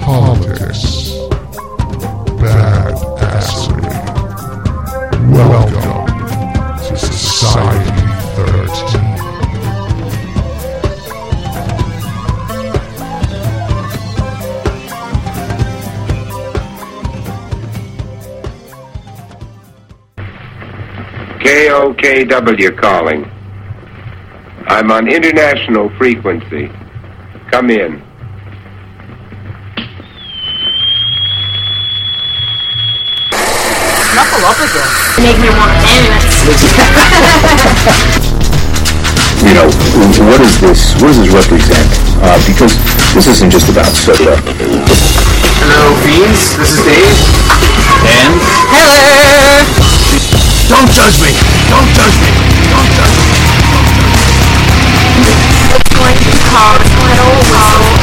Politics, badassery. Welcome KOKW calling. I'm on international frequency. Come in. Knuckle up again. Make me want to dance. you know, what is this? What does this represent? Uh, because this isn't just about soda. Hello, Beans. This is Dave. And Hello. Don't judge me. Don't judge me. Don't judge me. It's going to cause metal whistle.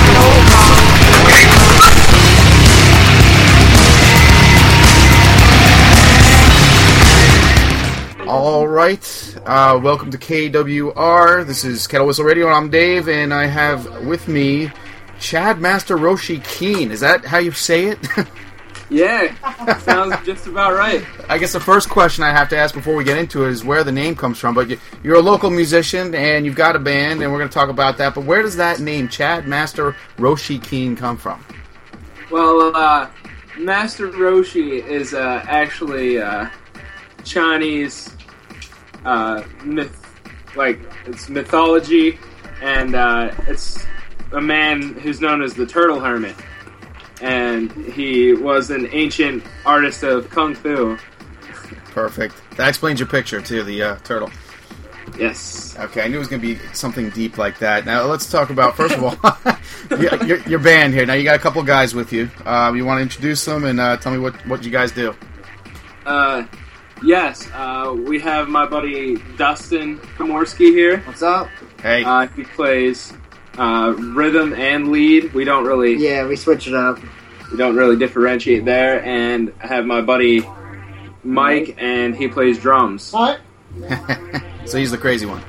All right. Uh, welcome to KWR. This is Kettle Whistle Radio, and I'm Dave, and I have with me Chad Master Roshi Keen. Is that how you say it? Yeah, sounds just about right. I guess the first question I have to ask before we get into it is where the name comes from. But you, you're a local musician and you've got a band, and we're going to talk about that. But where does that name, Chad Master Roshi Keen, come from? Well, uh, Master Roshi is uh, actually uh, Chinese uh, myth, like it's mythology, and uh, it's a man who's known as the Turtle Hermit, and he was an ancient artist of kung fu. Perfect. That explains your picture too, the uh, turtle. Yes. Okay, I knew it was going to be something deep like that. Now let's talk about first of all your, your, your band here. Now you got a couple guys with you. Uh, you want to introduce them and uh, tell me what what you guys do? Uh, yes. Uh, we have my buddy Dustin Komorski here. What's up? Hey, Uh, he plays uh, rhythm and lead. We don't really Yeah, we switch it up. we don't really differentiate there. And I have my buddy Mike, and he plays drums. What? so he's the crazy one.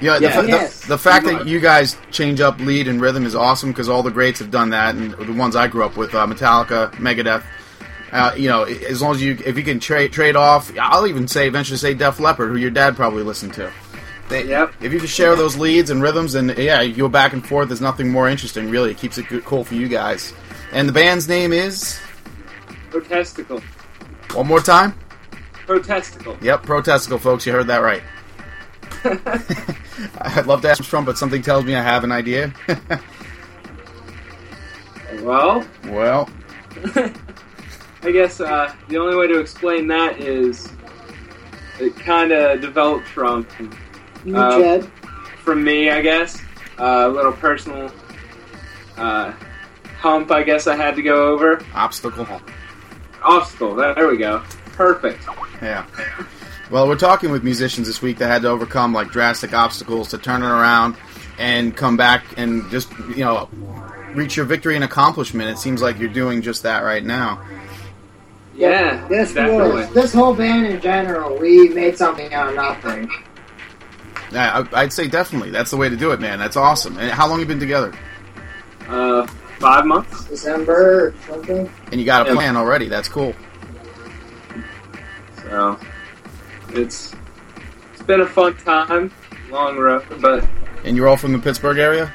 Yeah, the, Yeah. fa- the- Yes. the, fact that you guys change up lead and rhythm is awesome because all the greats have done that, and the ones I grew up with, uh, Metallica, Megadeth. Uh, you know, as long as you, if you can trade trade off, I'll even say eventually say Def Leppard, who your dad probably listened to. They, Yep. If you can share those leads and rhythms, and yeah, you go back and forth. There's nothing more interesting, really. It keeps it good, cool for you guys. And the band's name is Protesticle. one more time. Protesticle. Yep, Protesticle, folks. You heard that right. I'd love to ask from, but something tells me I have an idea. Well, well, I guess uh, the only way to explain that is it kind of developed from You, Uh, Chad? from me, I guess. Uh, a little personal uh, hump, I guess I had to go over. obstacle. Obstacle. There there we go. Perfect. Yeah. Well, we're talking with musicians this week that had to overcome like drastic obstacles to turn it around and come back and just you know reach your victory and accomplishment. It seems like you're doing just that right now. Yeah, This definitely. was, this whole band in general, we made something out of nothing. Yeah, I- I'd say definitely that's the way to do it, man. That's awesome. And how long you been together? Uh, five months. December or something. And you got a Yeah. plan already. That's cool. So it's it's been a fun time, long road, but And you're all from the Pittsburgh area?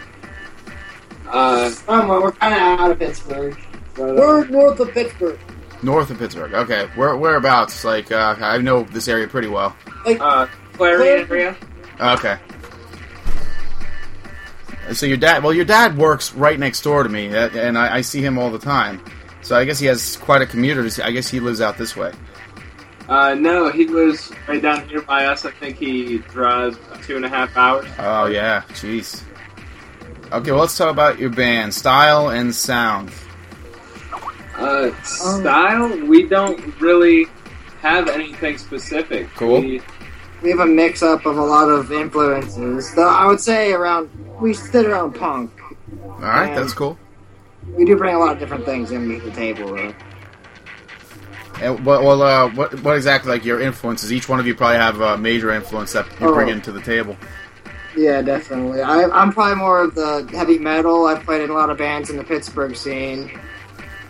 uh, Um, well, we're kind of out of Pittsburgh. But, uh, We're north of Pittsburgh. North of Pittsburgh. Okay. Where whereabouts? Like uh, I know this area pretty well. uh, Clarion area. Okay. So your dad, well, your dad works right next door to me, uh, and I, I see him all the time. So I guess he has quite a commuter. to see- I guess he lives out this way. Uh, no, he lives right down here by us. I think he drives two and a half hours. Oh yeah, jeez. Okay, well, let's talk about your band, style and sound. Uh, style, we don't really have anything specific. Cool. We, we have a mix up of a lot of influences. Though I would say around we sit around punk. All right, that's cool. We do bring a lot of different things in to the table. Though. And, well, well uh, what what exactly like your influences? Each one of you probably have a major influence that you bring Oh. into the table. Yeah, definitely. I, I'm probably more of the heavy metal. I've played in a lot of bands in the Pittsburgh scene.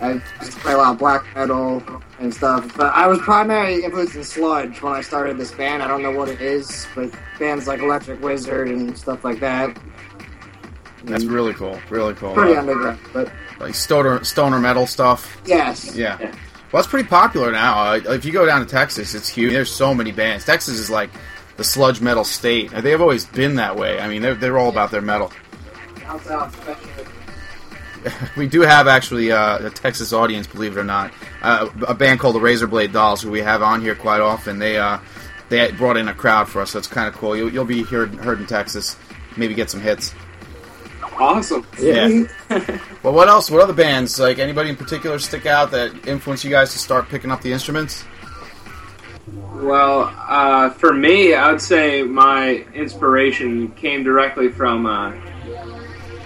I used to play a lot of black metal and stuff. But I was primarily influenced in sludge when I started this band. I don't know what it is, but bands like Electric Wizard and stuff like that. That's really cool. Really cool. Pretty Uh, underground, but like stoner stoner metal stuff. yes. Yeah. Well, it's pretty popular now. Uh, if you go down to Texas, it's huge. There's so many bands. Texas is like the sludge metal state. They've always been that way. I mean, they're, they're all about their metal. Down south, especially. We do have actually uh, a Texas audience, believe it or not. Uh, a band called the Razorblade Dolls, who we have on here quite often. They uh, they brought in a crowd for us, so it's kind of cool. You'll, you'll be heard, heard in Texas. Maybe get some hits. awesome. Yeah. well, what else? What other bands? Like anybody in particular stick out that influence you guys to start picking up the instruments? Well, uh, for me, I would say my inspiration came directly from, uh,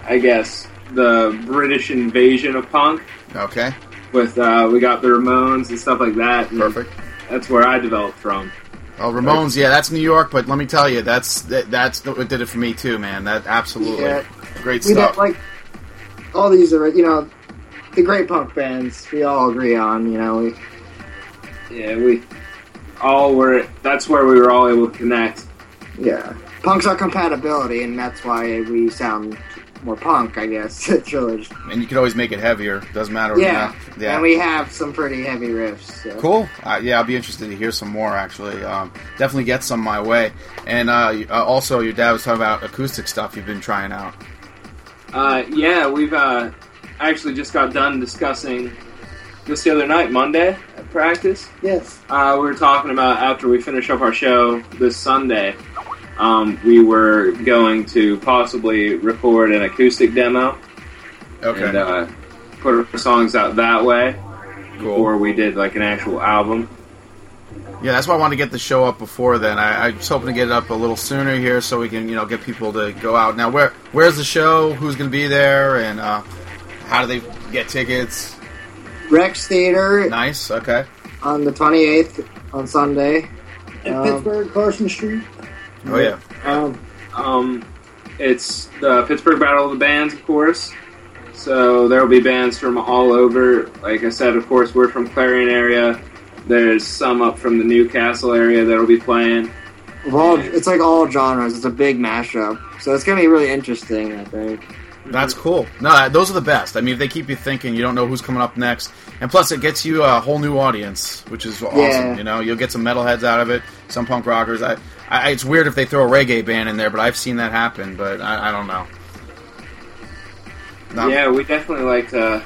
I guess, the British invasion of punk. Okay. With uh, we got the Ramones and stuff like that. Perfect. That's where I developed from. Oh, Ramones, yeah, that's New York, but let me tell you, that's that, that's what did it for me too, man. That absolutely Yeah. great We stuff. don't like all these are you know the great punk bands we all agree on. You know, we, Yeah, we all were. That's where we were all able to connect. yeah, punk's our compatibility, and that's why we sound more punk, I guess. Truly. and you could always make it heavier. Doesn't matter. Yeah, yeah. and we have some pretty heavy riffs. So. Cool. Uh, yeah, I'll be interested to hear some more. Actually, um, definitely get some my way. And uh, uh, also, your dad was talking about acoustic stuff you've been trying out. Uh, yeah, we've uh, actually just got done discussing this the other night, Monday at practice. Yes. Uh, we were talking about after we finish up our show this Sunday, um, we were going to possibly record an acoustic demo Okay. and uh, put our songs out that way Cool. before we did like an actual album. Yeah, that's why I wanted to get the show up before then. I, I was hoping to get it up a little sooner here so we can, you know, get people to go out. Now, where where's the show? Who's going to be there? And uh, how do they get tickets? Rex Theater Nice. Okay. on the 28th on Sunday. In Um, Pittsburgh, Carson Street. Oh yeah. Um, Um, it's the Pittsburgh Battle of the Bands, of course. So there will be bands from all over. Like I said, of course, we're from Clarion area. There's some up from the New Castle area that'll be playing. of all, it's like all genres. It's a big mashup, so it's gonna be really interesting. I think. That's cool. No, those are the best. I mean, if they keep you thinking, you don't know who's coming up next, and plus it gets you a whole new audience, which is awesome. Yeah. You know, you'll get some metalheads out of it, some punk rockers. I, I, it's weird if they throw a reggae band in there, but I've seen that happen. But I, I don't know. No. Yeah, we definitely like to.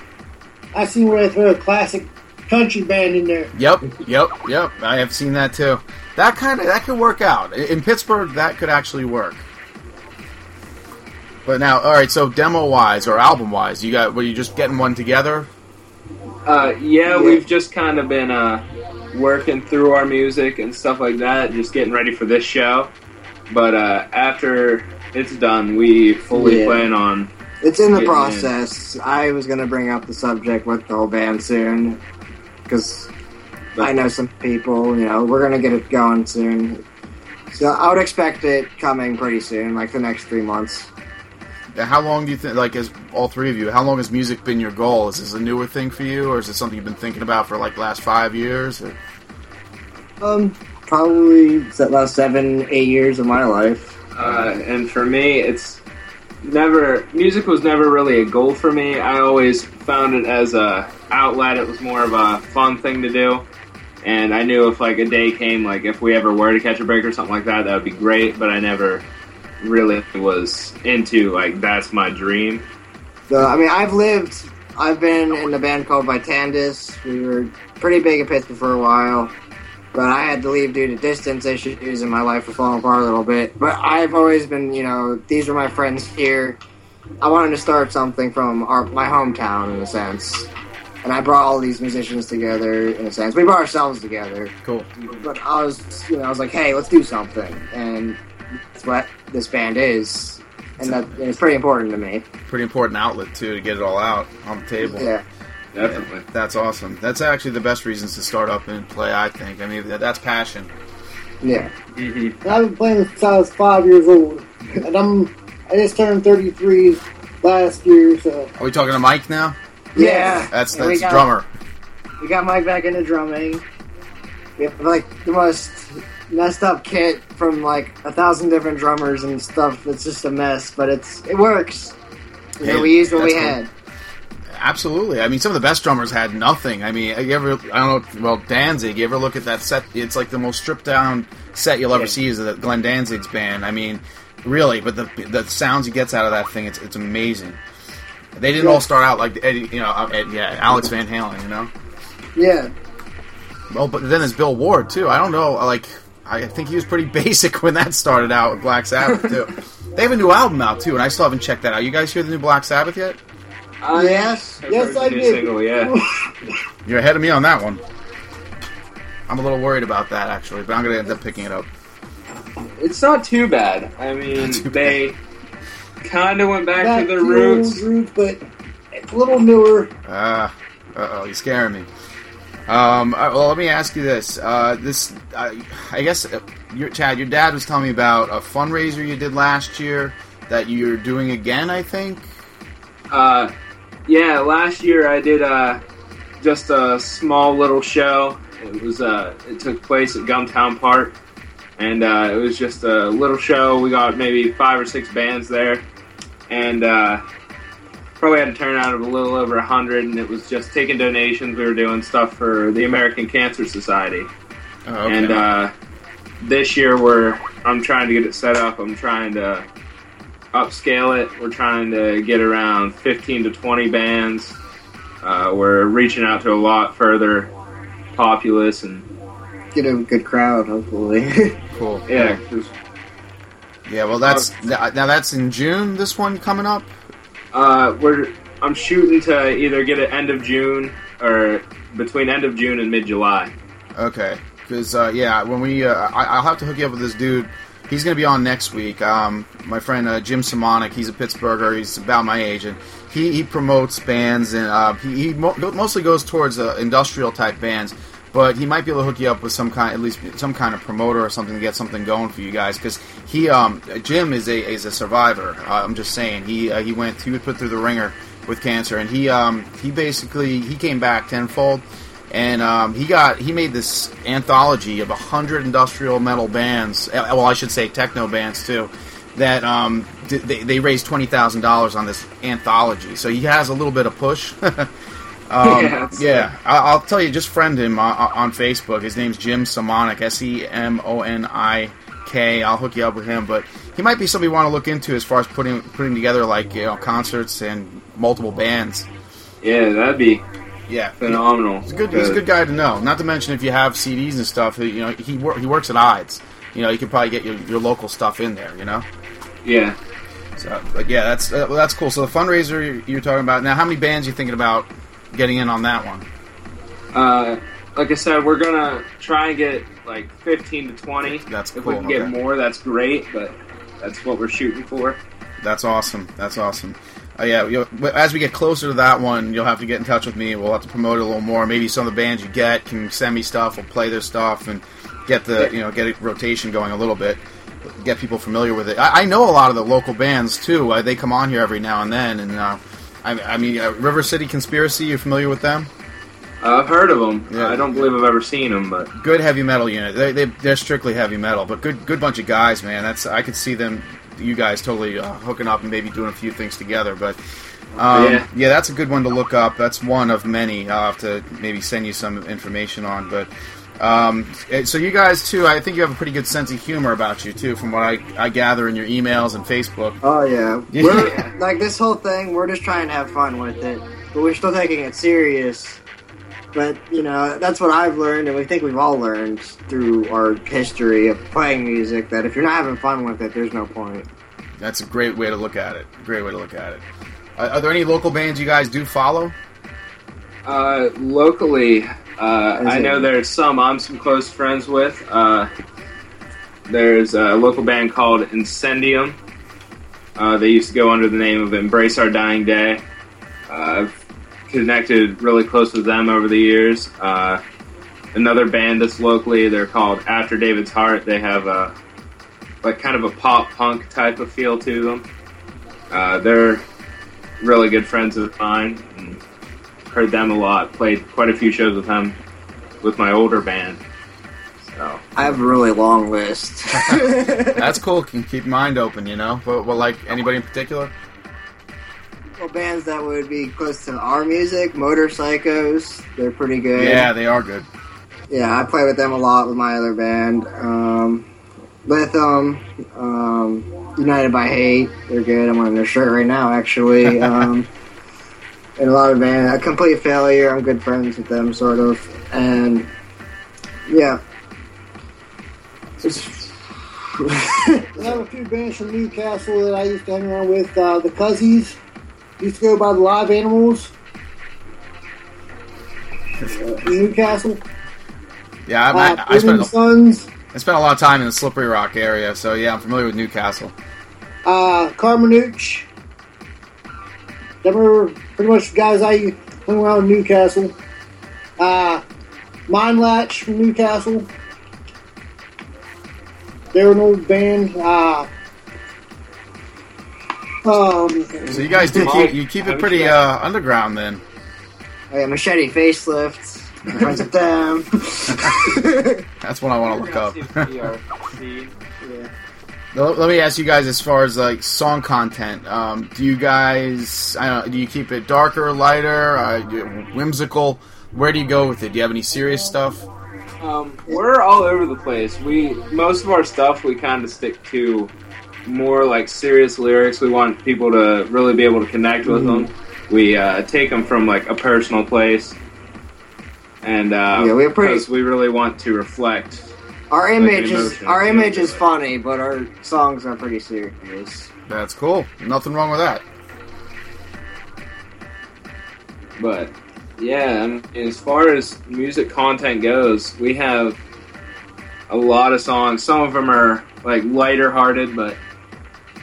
I seen where they throw a classic country band in there. Yep, yep, yep. I have seen that too. That kind of that could work out in in Pittsburgh. That could actually work. But now, all right. So demo wise or album wise, you got were you just getting one together? Uh, yeah, we've just kind of been uh, working through our music and stuff like that, just getting ready for this show. But uh, after it's done, we fully Yeah. plan on. It's in the Getting in. process. I was gonna bring up the subject with the whole band soon because I know some people. You know, we're gonna get it going soon. So I would expect it coming pretty soon, like the next three months. How long do you think? Like, as all three of you, how long has music been your goal? Is this a newer thing for you, or is it something you've been thinking about for like the last five years? Or? Um, probably the last seven, eight years of my life. Uh, and for me, it's never music was never really a goal for me. I always found it as a outlet. It was more of a fun thing to do, and I knew if like a day came, like if we ever were to catch a break or something like that, that would be great. But I never really was into like that's my dream. So, I mean, I've lived, I've been in a band called Vitandis. We were pretty big in Pittsburgh for a while, but I had to leave due to distance issues and my life was falling apart a little bit. But I've always been, you know, these are my friends here. I wanted to start something from our, my hometown, in a sense. And I brought all these musicians together, in a sense. We brought ourselves together. Cool. But I was, you know, I was like, hey, let's do something. And that's what this band is. And that it's pretty important to me. Pretty important outlet too to get it all out on the table. Yeah. Definitely. That's awesome. That's actually the best reasons to start up and play. I think. I mean, that's passion. Yeah. Mm-hmm. I've been playing since I was five years old, and I'm I just turned 33 last year, so Are we talking to Mike now? Yeah. That's that's we got- drummer. We got Mike back into drumming. We have like the most messed up kit from like a thousand different drummers and stuff. It's just a mess, but it's it works. You know, Hey, we used what we that's had. Absolutely. I mean, some of the best drummers had nothing. I mean, you ever? I don't know. Well, Danzig. You ever look at that set? It's like the most stripped down set you'll ever Yeah. see. Is the Glenn Danzig's band. I mean, really. But the the sounds he gets out of that thing, it's it's amazing. They didn't Yeah. all start out like Eddie, you know, uh, Ed, yeah, Alex Van Halen, you know. Yeah. Well, but then there's Bill Ward too. I don't know. Like, I think he was pretty basic when that started out with Black Sabbath too. they have a new album out too, and I still haven't checked that out. You guys hear the new Black Sabbath yet? Uh, Yes. I've Yes, I new did. Single, yeah. You're ahead of me on that one. I'm a little worried about that actually, but I'm gonna end up picking it up. It's not too bad. I mean, too they kind of went back, back to their the roots. roots, but it's a little newer. Ah, uh oh, you're scaring me. Um, well, let me ask you this. Uh, this, uh, I guess, uh, your, Chad, your dad was telling me about a fundraiser you did last year that you're doing again. I think. Uh, yeah, last year I did uh, just a small little show. It was uh, it took place at Gumtown Park, and uh, it was just a little show. We got maybe five or six bands there, and uh, probably had a turnout of a little over a hundred. And it was just taking donations. We were doing stuff for the American Cancer Society. Oh, okay. And uh, this year, we're I'm trying to get it set up. I'm trying to upscale it. We're trying to get around 15 to 20 bands. Uh, we're reaching out to a lot further populace, and Get a good crowd, hopefully. cool. yeah, 'cause, Yeah. Well, that's now that's in June. This one coming up. Uh, we're I'm shooting to either get it end of June or between end of June and mid July. Okay, because uh, yeah, when we, uh, I, I'll have to hook you up with this dude. He's to be on next week. Um, my friend uh, Jim Semonik, he's a Pittsburgher. He's about my age, and he, he promotes bands, and uh, he, he mo- mostly goes towards uh, industrial type bands. But he might be able to hook you up with some kind, at least some kind of promoter or something to get something going for you guys. Because he, um, Jim is a is a survivor. Uh, I'm just saying he uh, he went he was put through the ringer with cancer, and he um, he basically he came back tenfold and um, he got he made this anthology of hundred industrial metal bands. uh, Well, I should say techno bands too. That um, they, they raised twenty thousand dollars on this anthology, so he has a little bit of push. um, Yeah, yeah, I- I'll tell you. Just friend him on, on Facebook. His name's Jim Semonik, S E M O N I K. I'll hook you up with him, but he might be somebody you want to look into as far as putting putting together like you know concerts and multiple bands. Yeah, that'd be Yeah, phenomenal. He's a good. He's a good guy to know. Not to mention if you have CDs and stuff, you know he wor- he works at Eide's. You know you can probably get your, your local stuff in there. You know. Yeah. So, but yeah, that's uh, well, that's cool. So the fundraiser you're, you're talking about now, how many bands are you thinking about getting in on that one? Uh, like I said, we're gonna try and get like 15 to 20. That's if cool, we can get okay. more, that's great. But that's what we're shooting for. That's awesome. That's awesome. Uh, yeah, as we get closer to that one, you'll have to get in touch with me. We'll have to promote it a little more. Maybe some of the bands you get can send me stuff. We'll play their stuff and get the you know get a rotation going a little bit. Get people familiar with it. I, I know a lot of the local bands too. Uh, they come on here every now and then. And uh, I, I mean, uh, River City Conspiracy. You familiar with them? I've heard of them. Yeah. I don't believe I've ever seen them, but good heavy metal unit. They, they they're strictly heavy metal, but good good bunch of guys, man. That's I could see them, you guys totally uh, hooking up and maybe doing a few things together. But um, Yeah. yeah. that's a good one to look up. That's one of many. I'll have to maybe send you some information on. But um, eh, so you guys too, I think you have a pretty good sense of humor about you too, from what I, I gather in your emails and Facebook. Oh yeah. Yeah. We're like this whole thing. We're just trying to have fun with it, but we're still taking it serious. But you know, that's what I've learned, and we think we've all learned through our history of playing music. That if you're not having fun with it, there's no point. That's a great way to look at it. Great way to look at it. Are, are there any local bands you guys do follow? uh, locally, uh, I know there's some I'm some close friends with. Uh, there's a local band called Incendium. Uh, they used to go under the name of Embrace Our Dying Day. Uh, I've connected really close with them over the years. Uh, another band that's locally, they're called After David's Heart. They have a like kind of a pop punk type of feel to them. Uh, they're really good friends of mine. And heard them a lot. Played quite a few shows with them with my older band. So I have a really long list. That's cool. Can keep mind open, you know. Well, well, like anybody in particular? well, bands that would be close to our music, Motorcycles. They're pretty good. Yeah, they are good. Yeah, I play with them a lot with my other band. Um, Lithium, um, United by Hate, they're good. I'm wearing their shirt right now, actually. Um, and a lot of bands. A Complete Failure, I'm good friends with them, sort of. And, yeah. I have a few bands from New Castle that I used to hang around with. Uh, the Cuzzies used to go by the Live Animals. Uh, New Castle. Yeah, I, Uh, I, I, Living spent, Sons, I spent a lot of time in the Slippery Rock area, so yeah, I'm familiar with New Castle. uh, Carmenuch. Them are pretty much the guys I hung around in New Castle. Uh, Mind Latch from New Castle. They were an old band. Uh, um, So you guys do keep you keep it pretty uh, underground then. Oh, yeah, Machete Facelift. Friends with them. That's what I want to look up. PRC. yeah. Let let me ask you guys, as far as like song content, um, do you guys, I don't know, do you keep it darker, lighter, uh, whimsical? Where do you go with it? Do you have any serious stuff? Um, we're all over the place. We most of our stuff we kind of stick to more like serious lyrics. We want people to really be able to connect with them. We uh, take them from like a personal place, and uh, Yeah, we're pretty- because we really want to reflect. Our Like image is our image is funny, but our songs are pretty serious. That's cool. Nothing wrong with that. But yeah, I mean, as far as music content goes, we have a lot of songs. Some of them are like lighter hearted, but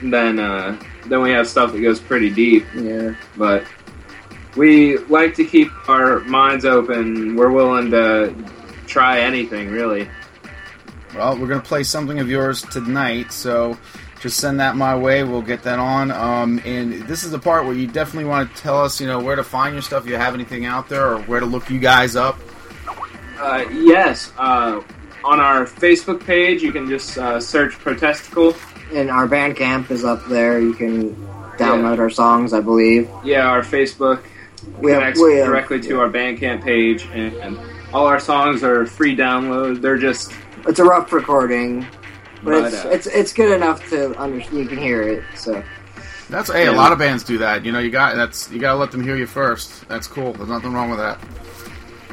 then uh, then we have stuff that goes pretty deep. Yeah. But we like to keep our minds open. We're willing to try anything, really. Well, we're gonna play something of yours tonight, so just send that my way. We'll get that on. Um, and this is the part where you definitely want to tell us, you know, where to find your stuff. If you have anything out there, or where to look you guys up. Uh, yes, uh, on our Facebook page, you can just uh, search Protesticle. And our Bandcamp is up there. You can download our songs, I believe. Yeah, our Facebook We have, connects we have directly to our Bandcamp page, and, and all our songs are free download. They're just it's a rough recording, but, But, it's uh, it's it's good enough to understand. You can hear it. So That's hey, a lot of bands do that. You know, you got that's you got to let them hear you first. That's cool. There's nothing wrong with that.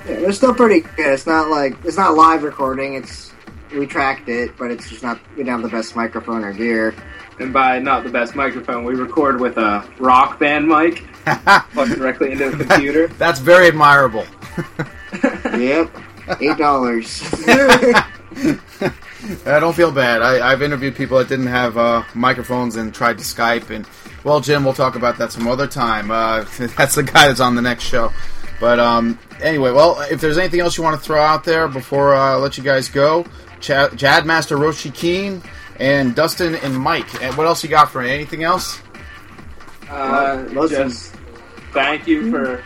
yeah, they're still pretty good. It's not like it's not live recording. It's we tracked it, but it's just not. We don't have the best microphone or gear. and by not the best microphone, we record with a rock band mic plugged directly into the computer. That's very admirable. yep, eight dollars. I don't feel bad. I, I've interviewed people that didn't have uh, microphones and tried to Skype. And well, Jim, we'll talk about that some other time. Uh, that's the guy that's on the next show. But um, anyway, well, if there's anything else you want to throw out there before uh, I let you guys go, Ch- Jad Master Roshi Keen and Dustin and Mike. And what else you got for me? Anything else? Uh, Listen. just thank you for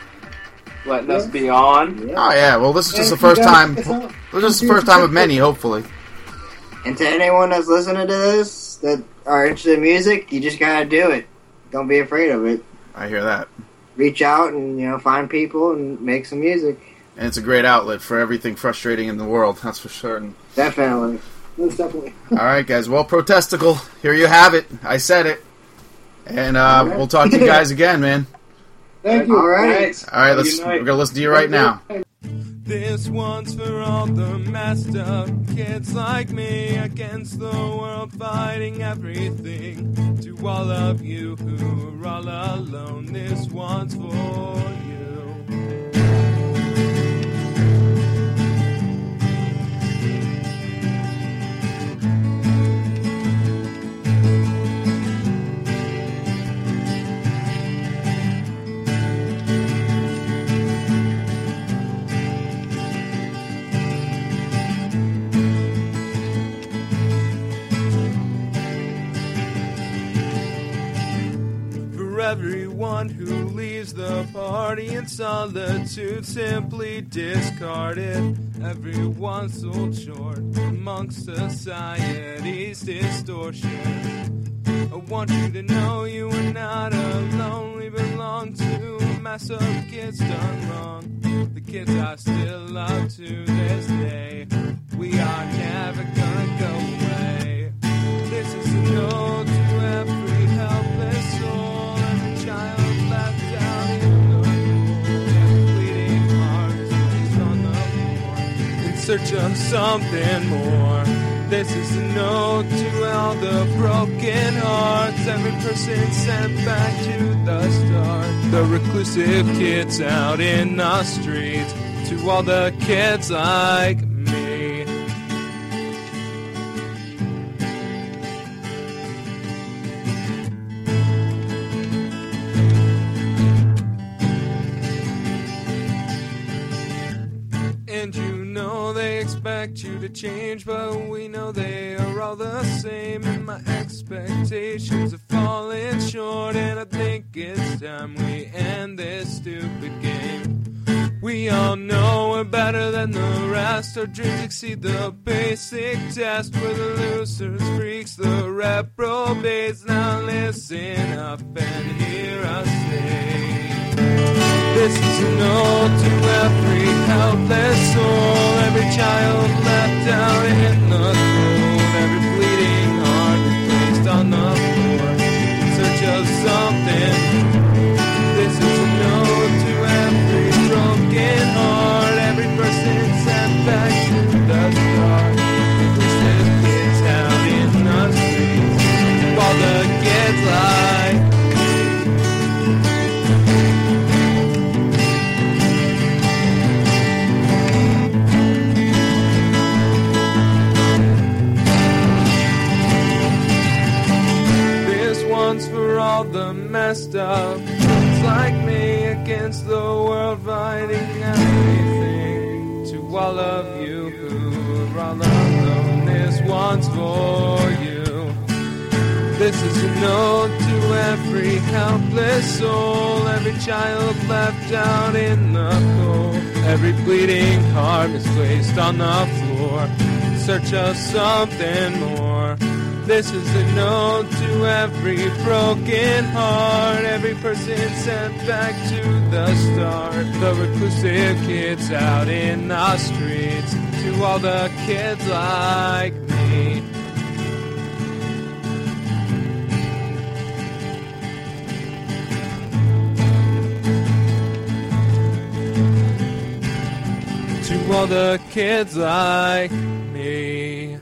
letting us be on. Oh yeah, well this is just the first time. This is the first time of many, hopefully. And to anyone that's listening to this that are interested in music, you just gotta do it. Don't be afraid of it. I hear that, Reach out and you know find people and make some music. and it's a great outlet for everything frustrating in the world. That's for certain. Definitely. Most definitely. All right, guys. Well, protesticle. Here you have it. I said it, and uh, we'll talk to you guys again, man. Thank you. All right. Thanks. All right, let's. We're gonna listen to you right now. This one's for all the messed up kids like me against the world fighting everything. To all of you who are all alone, this one's for you. The party in solitude, simply discarded. Everyone's sold short amongst society's distortion. I want you to know you are not alone. We belong to a mess of kids done wrong. The kids I still love to this day. We are never gonna go away. This is a note search of something more. This is a note to all the broken hearts, every person sent back to the start. The reclusive kids out in the streets, to all the kids like expect you to change, but we know they are all the same. And my expectations have fallen short, and I think it's time we end this stupid game. We all know we're better than the rest. Our dreams exceed the basic test. We're the losers, freaks, the reprobates. Now listen up and hear us say. This is a note to every helpless soul, every child left out in the cold, every bleeding heart placed on the floor in search of something. Soul, every child left out in the cold, every bleeding heart misplaced on the floor search of something more. This is a note to every broken heart, every person sent back to the start. The reclusive kids out in the streets, to all the kids like me. To all the kids like me. Yeah,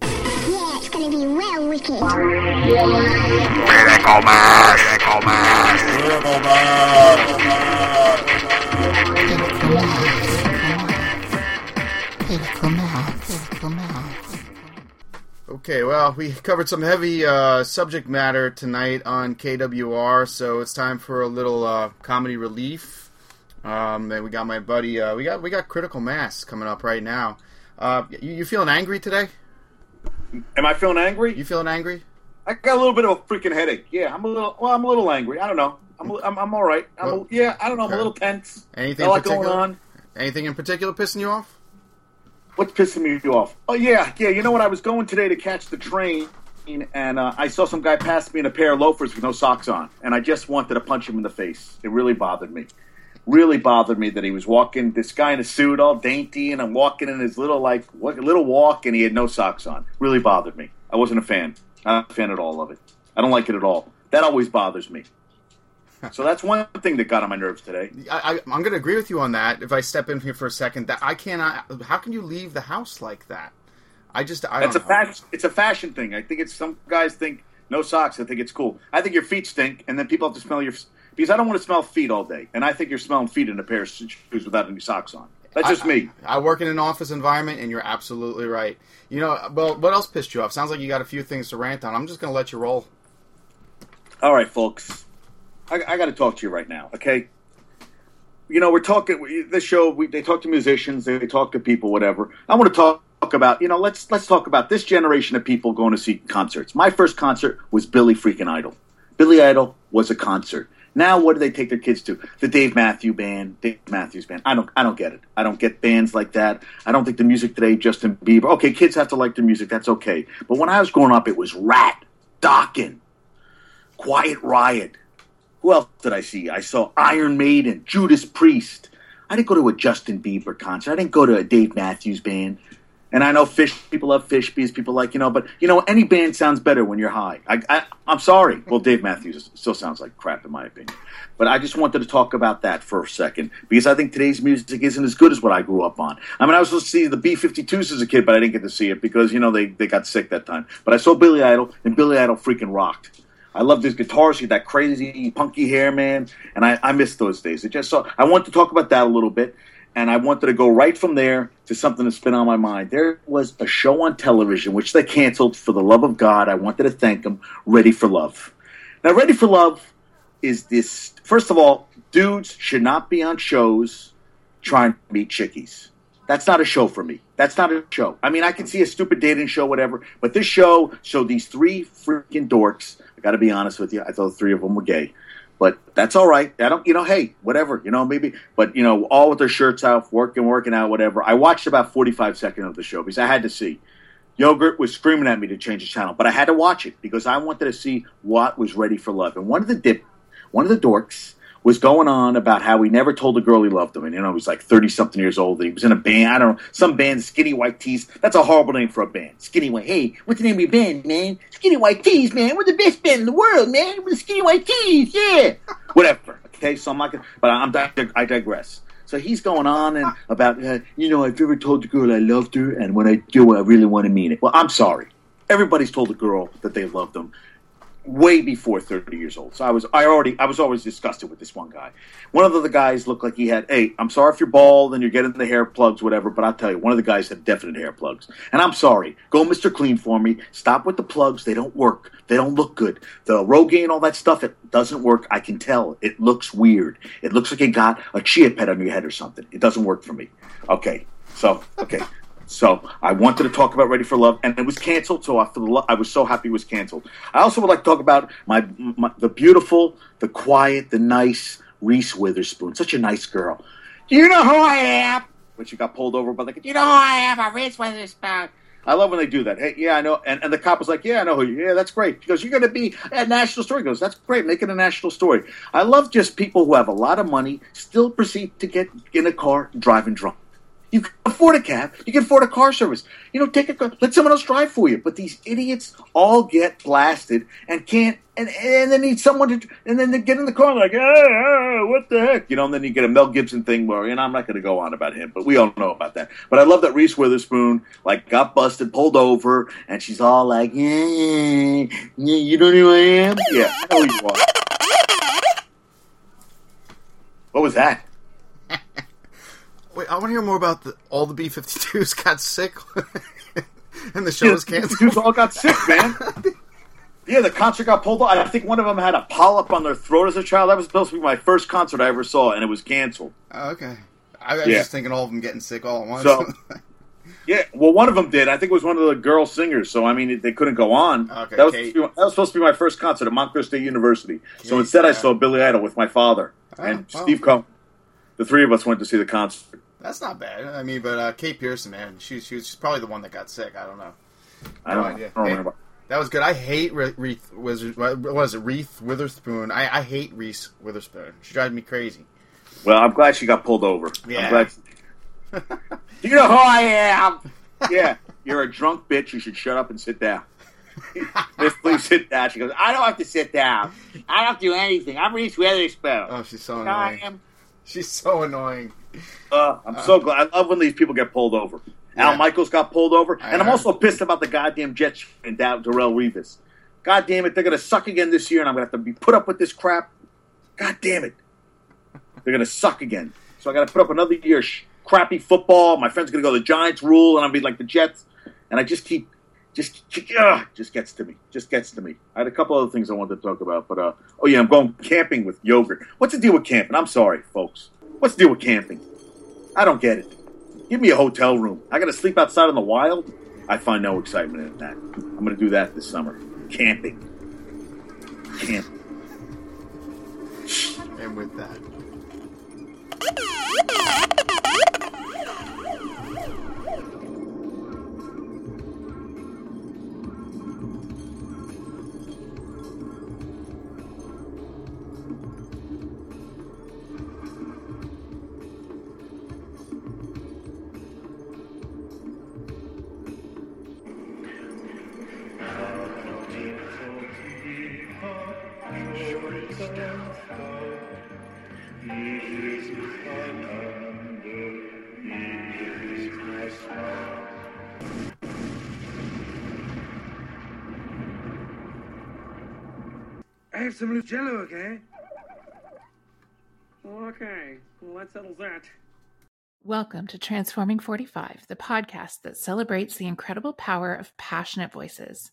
it's gonna be real wicked. Critical mass. Critical mass. Critical Critical mass. Critical mass. Okay, well, we covered some heavy uh, subject matter tonight on KWR, so it's time for a little uh, comedy relief. Um, and we got my buddy. Uh, we got we got Critical Mass coming up right now. Uh, you, you feeling angry today? Am I feeling angry? You feeling angry? I got a little bit of a freaking headache. Yeah, I'm a little. Well, I'm a little angry. I don't know. I'm, I'm, I'm all right. I'm a, yeah, I don't know. I'm a little tense. Anything a lot going on. Anything in particular pissing you off? What's pissing me off? Oh yeah, yeah. You know what? I was going today to catch the train, and uh, I saw some guy pass me in a pair of loafers with no socks on, and I just wanted to punch him in the face. It really bothered me. Really bothered me that he was walking. This guy in a suit, all dainty, and I'm walking in his little like what, little walk, and he had no socks on. Really bothered me. I wasn't a fan. I'm not a fan at all of it. I don't like it at all. That always bothers me. So that's one thing that got on my nerves today. I, I, I'm going to agree with you on that. If I step in here for a second, that I cannot. How can you leave the house like that? I just. I That's a fashion. It's a fashion thing. I think it's some guys think no socks. I think it's cool. I think your feet stink, and then people have to smell your because I don't want to smell feet all day, and I think you're smelling feet in a pair of shoes without any socks on. That's just I- me. I, I work in an office environment, and you're absolutely right. You know, well, what else pissed you off? Sounds like you got a few things to rant on. I'm just going to let you roll. All right, folks. I, I got to talk to you right now, okay? You know, we're talking this show. We, they talk to musicians, they talk to people, whatever. I want to talk, talk about. You know, let's let's talk about this generation of people going to see concerts. My first concert was Billy freaking Idol. Billy Idol was a concert. Now, what do they take their kids to? The Dave Matthew Band, Dave Matthews Band. I don't, I don't get it. I don't get bands like that. I don't think the music today, Justin Bieber. Okay, kids have to like their music. That's okay. But when I was growing up, it was Ratt, Dokken, Quiet Riot. Who else did I see? I saw Iron Maiden, Judas Priest. I didn't go to a Justin Bieber concert. I didn't go to a Dave Matthews band. And I know Phish people love Phish because people like you know, but you know any band sounds better when you're high. I, I'm sorry. Well, Dave Matthews still sounds like crap in my opinion. But I just wanted to talk about that for a second because I think today's music isn't as good as what I grew up on. I mean, I was supposed to see the B-52s as a kid, but I didn't get to see it because you know they they got sick that time. But I saw Billy Idol, and Billy Idol freaking rocked. I loved his guitars. He had that crazy punky hair, man, and I, I miss those days. It just so I want to talk about that a little bit, and I wanted to go right from there to something that's been on my mind. There was a show on television which they canceled for the love of God. I wanted to thank them. Ready for Love. Now, Ready for Love is this. First of all, dudes should not be on shows trying to meet chickies. That's not a show for me. That's not a show. I mean, I can see a stupid dating show, whatever, but this show showed these three freaking dorks. I got to be honest with you. I thought three of them were gay, but that's all right. I don't, you know, hey, whatever, you know, maybe, but you know, all with their shirts off, working, working out, whatever. I watched about forty-five seconds of the show because I had to see. Yogurt was screaming at me to change the channel, but I had to watch it because I wanted to see what was ready for love. And one of the dip, one of the dorks was going on about how he never told a girl he loved him. And, you know, he was like 30 something years old. and He was in a band. I don't know, some band, Skinny White Tees. That's a horrible name for a band. Skinny White. Hey, what's the name of your band, man? Skinny White Tees, man. We're the best band in the world, man. We're the Skinny White Tees. Yeah. Whatever. Okay, so I'm not going to, but I'm, I digress. So he's going on and about, uh, you know, I've ever told the girl I loved her, and when I do, I really want to mean it. Well, I'm sorry. Everybody's told a girl that they loved them way before 30 years old. So I was I already I was always disgusted with this one guy. One of the guys looked like he had, hey, I'm sorry if you're bald and you're getting the hair plugs, whatever, but I'll tell you, one of the guys had definite hair plugs. And I'm sorry. Go Mr. Clean for me. Stop with the plugs. They don't work. They don't look good. The Rogaine, all that stuff, it doesn't work. I can tell. It looks weird. It looks like you got a chia pet on your head or something. It doesn't work for me. Okay. So, okay. So I wanted to talk about Ready for Love, and it was canceled. So I, for the, lo- I was so happy it was canceled. I also would like to talk about my, my the beautiful, the quiet, the nice Reese Witherspoon. Such a nice girl. You know who I am? When she got pulled over by the, you know who I am? I'm Reese Witherspoon. I love when they do that. Hey, yeah, I know. And, and the cop was like, yeah, I know who you. Yeah, that's great. He goes, you're going to be a national story. He goes, that's great. Make it a national story. I love just people who have a lot of money still proceed to get in a car driving drunk. You can afford a cab. You can afford a car service. You know, take a car. Let someone else drive for you. But these idiots all get blasted and can't, and and they need someone to, and then they get in the car like, ah, what the heck, you know. And then you get a Mel Gibson thing where, and I'm not going to go on about him, but we all know about that. But I love that Reese Witherspoon like got busted, pulled over, and she's all like, yeah, yeah, yeah you don't know who I am? Yeah, I know who you are. What was that? Wait, I want to hear more about the, all the B-52s got sick and the show was canceled. Dudes all got sick, man. yeah, the concert got pulled off. I think one of them had a polyp on their throat as a child. That was supposed to be my first concert I ever saw, and it was canceled. Oh, okay. I was Yeah. just thinking all of them getting sick all at once. So, Yeah, well, one of them did. I think it was one of the girl singers. So I mean, they couldn't go on. Okay, that was Kate. that was supposed to be my first concert at Montclair State University. so Kate, instead, I saw Billy Idol with my father Oh, and wow. Steve Cohen. The three of us went to see the concert. That's not bad. I mean, but uh, Kate Pearson, man, she, she was probably the one that got sick. I don't know. I don't, idea. I don't Hey. That was good. I hate Re- Reese. What was it? Reese Witherspoon. I, I hate Reese Witherspoon. She drives me crazy. Well, I'm glad she got pulled over. Yeah. I'm glad. Do you know who I am? yeah, you're a drunk bitch. You should shut up and sit down. Miss, please sit down. She goes, I don't have to sit down. I don't do anything. I'm Reese Witherspoon. Oh, she's so I annoying. am. She's so annoying. Uh, I'm so glad. I love when these people get pulled over. Al Michaels got pulled over, I and I'm also pissed about the goddamn Jets and down Darrelle Revis. God damn it, they're gonna suck again this year, and I'm gonna have to be put up with this crap. God damn it, they're gonna suck again. So I got to put up another year sh- crappy football. My friend's gonna go the Giants rule, and I'll be like the Jets, and I just keep. Just, uh, just gets to me. Just gets to me. I had a couple other things I wanted to talk about, but uh, oh yeah, I'm going camping with yogurt. What's the deal with camping? I'm sorry, folks. What's the deal with camping? I don't get it. Give me a hotel room. I got to sleep outside in the wild. I find no excitement in that. I'm to do that this summer. Camping. Camping. And with that, have some loose jello, okay? Okay, well, that settles that. Welcome to Transforming 45, the podcast that celebrates the incredible power of passionate voices.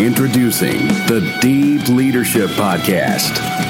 Introducing the Deep Leadership Podcast.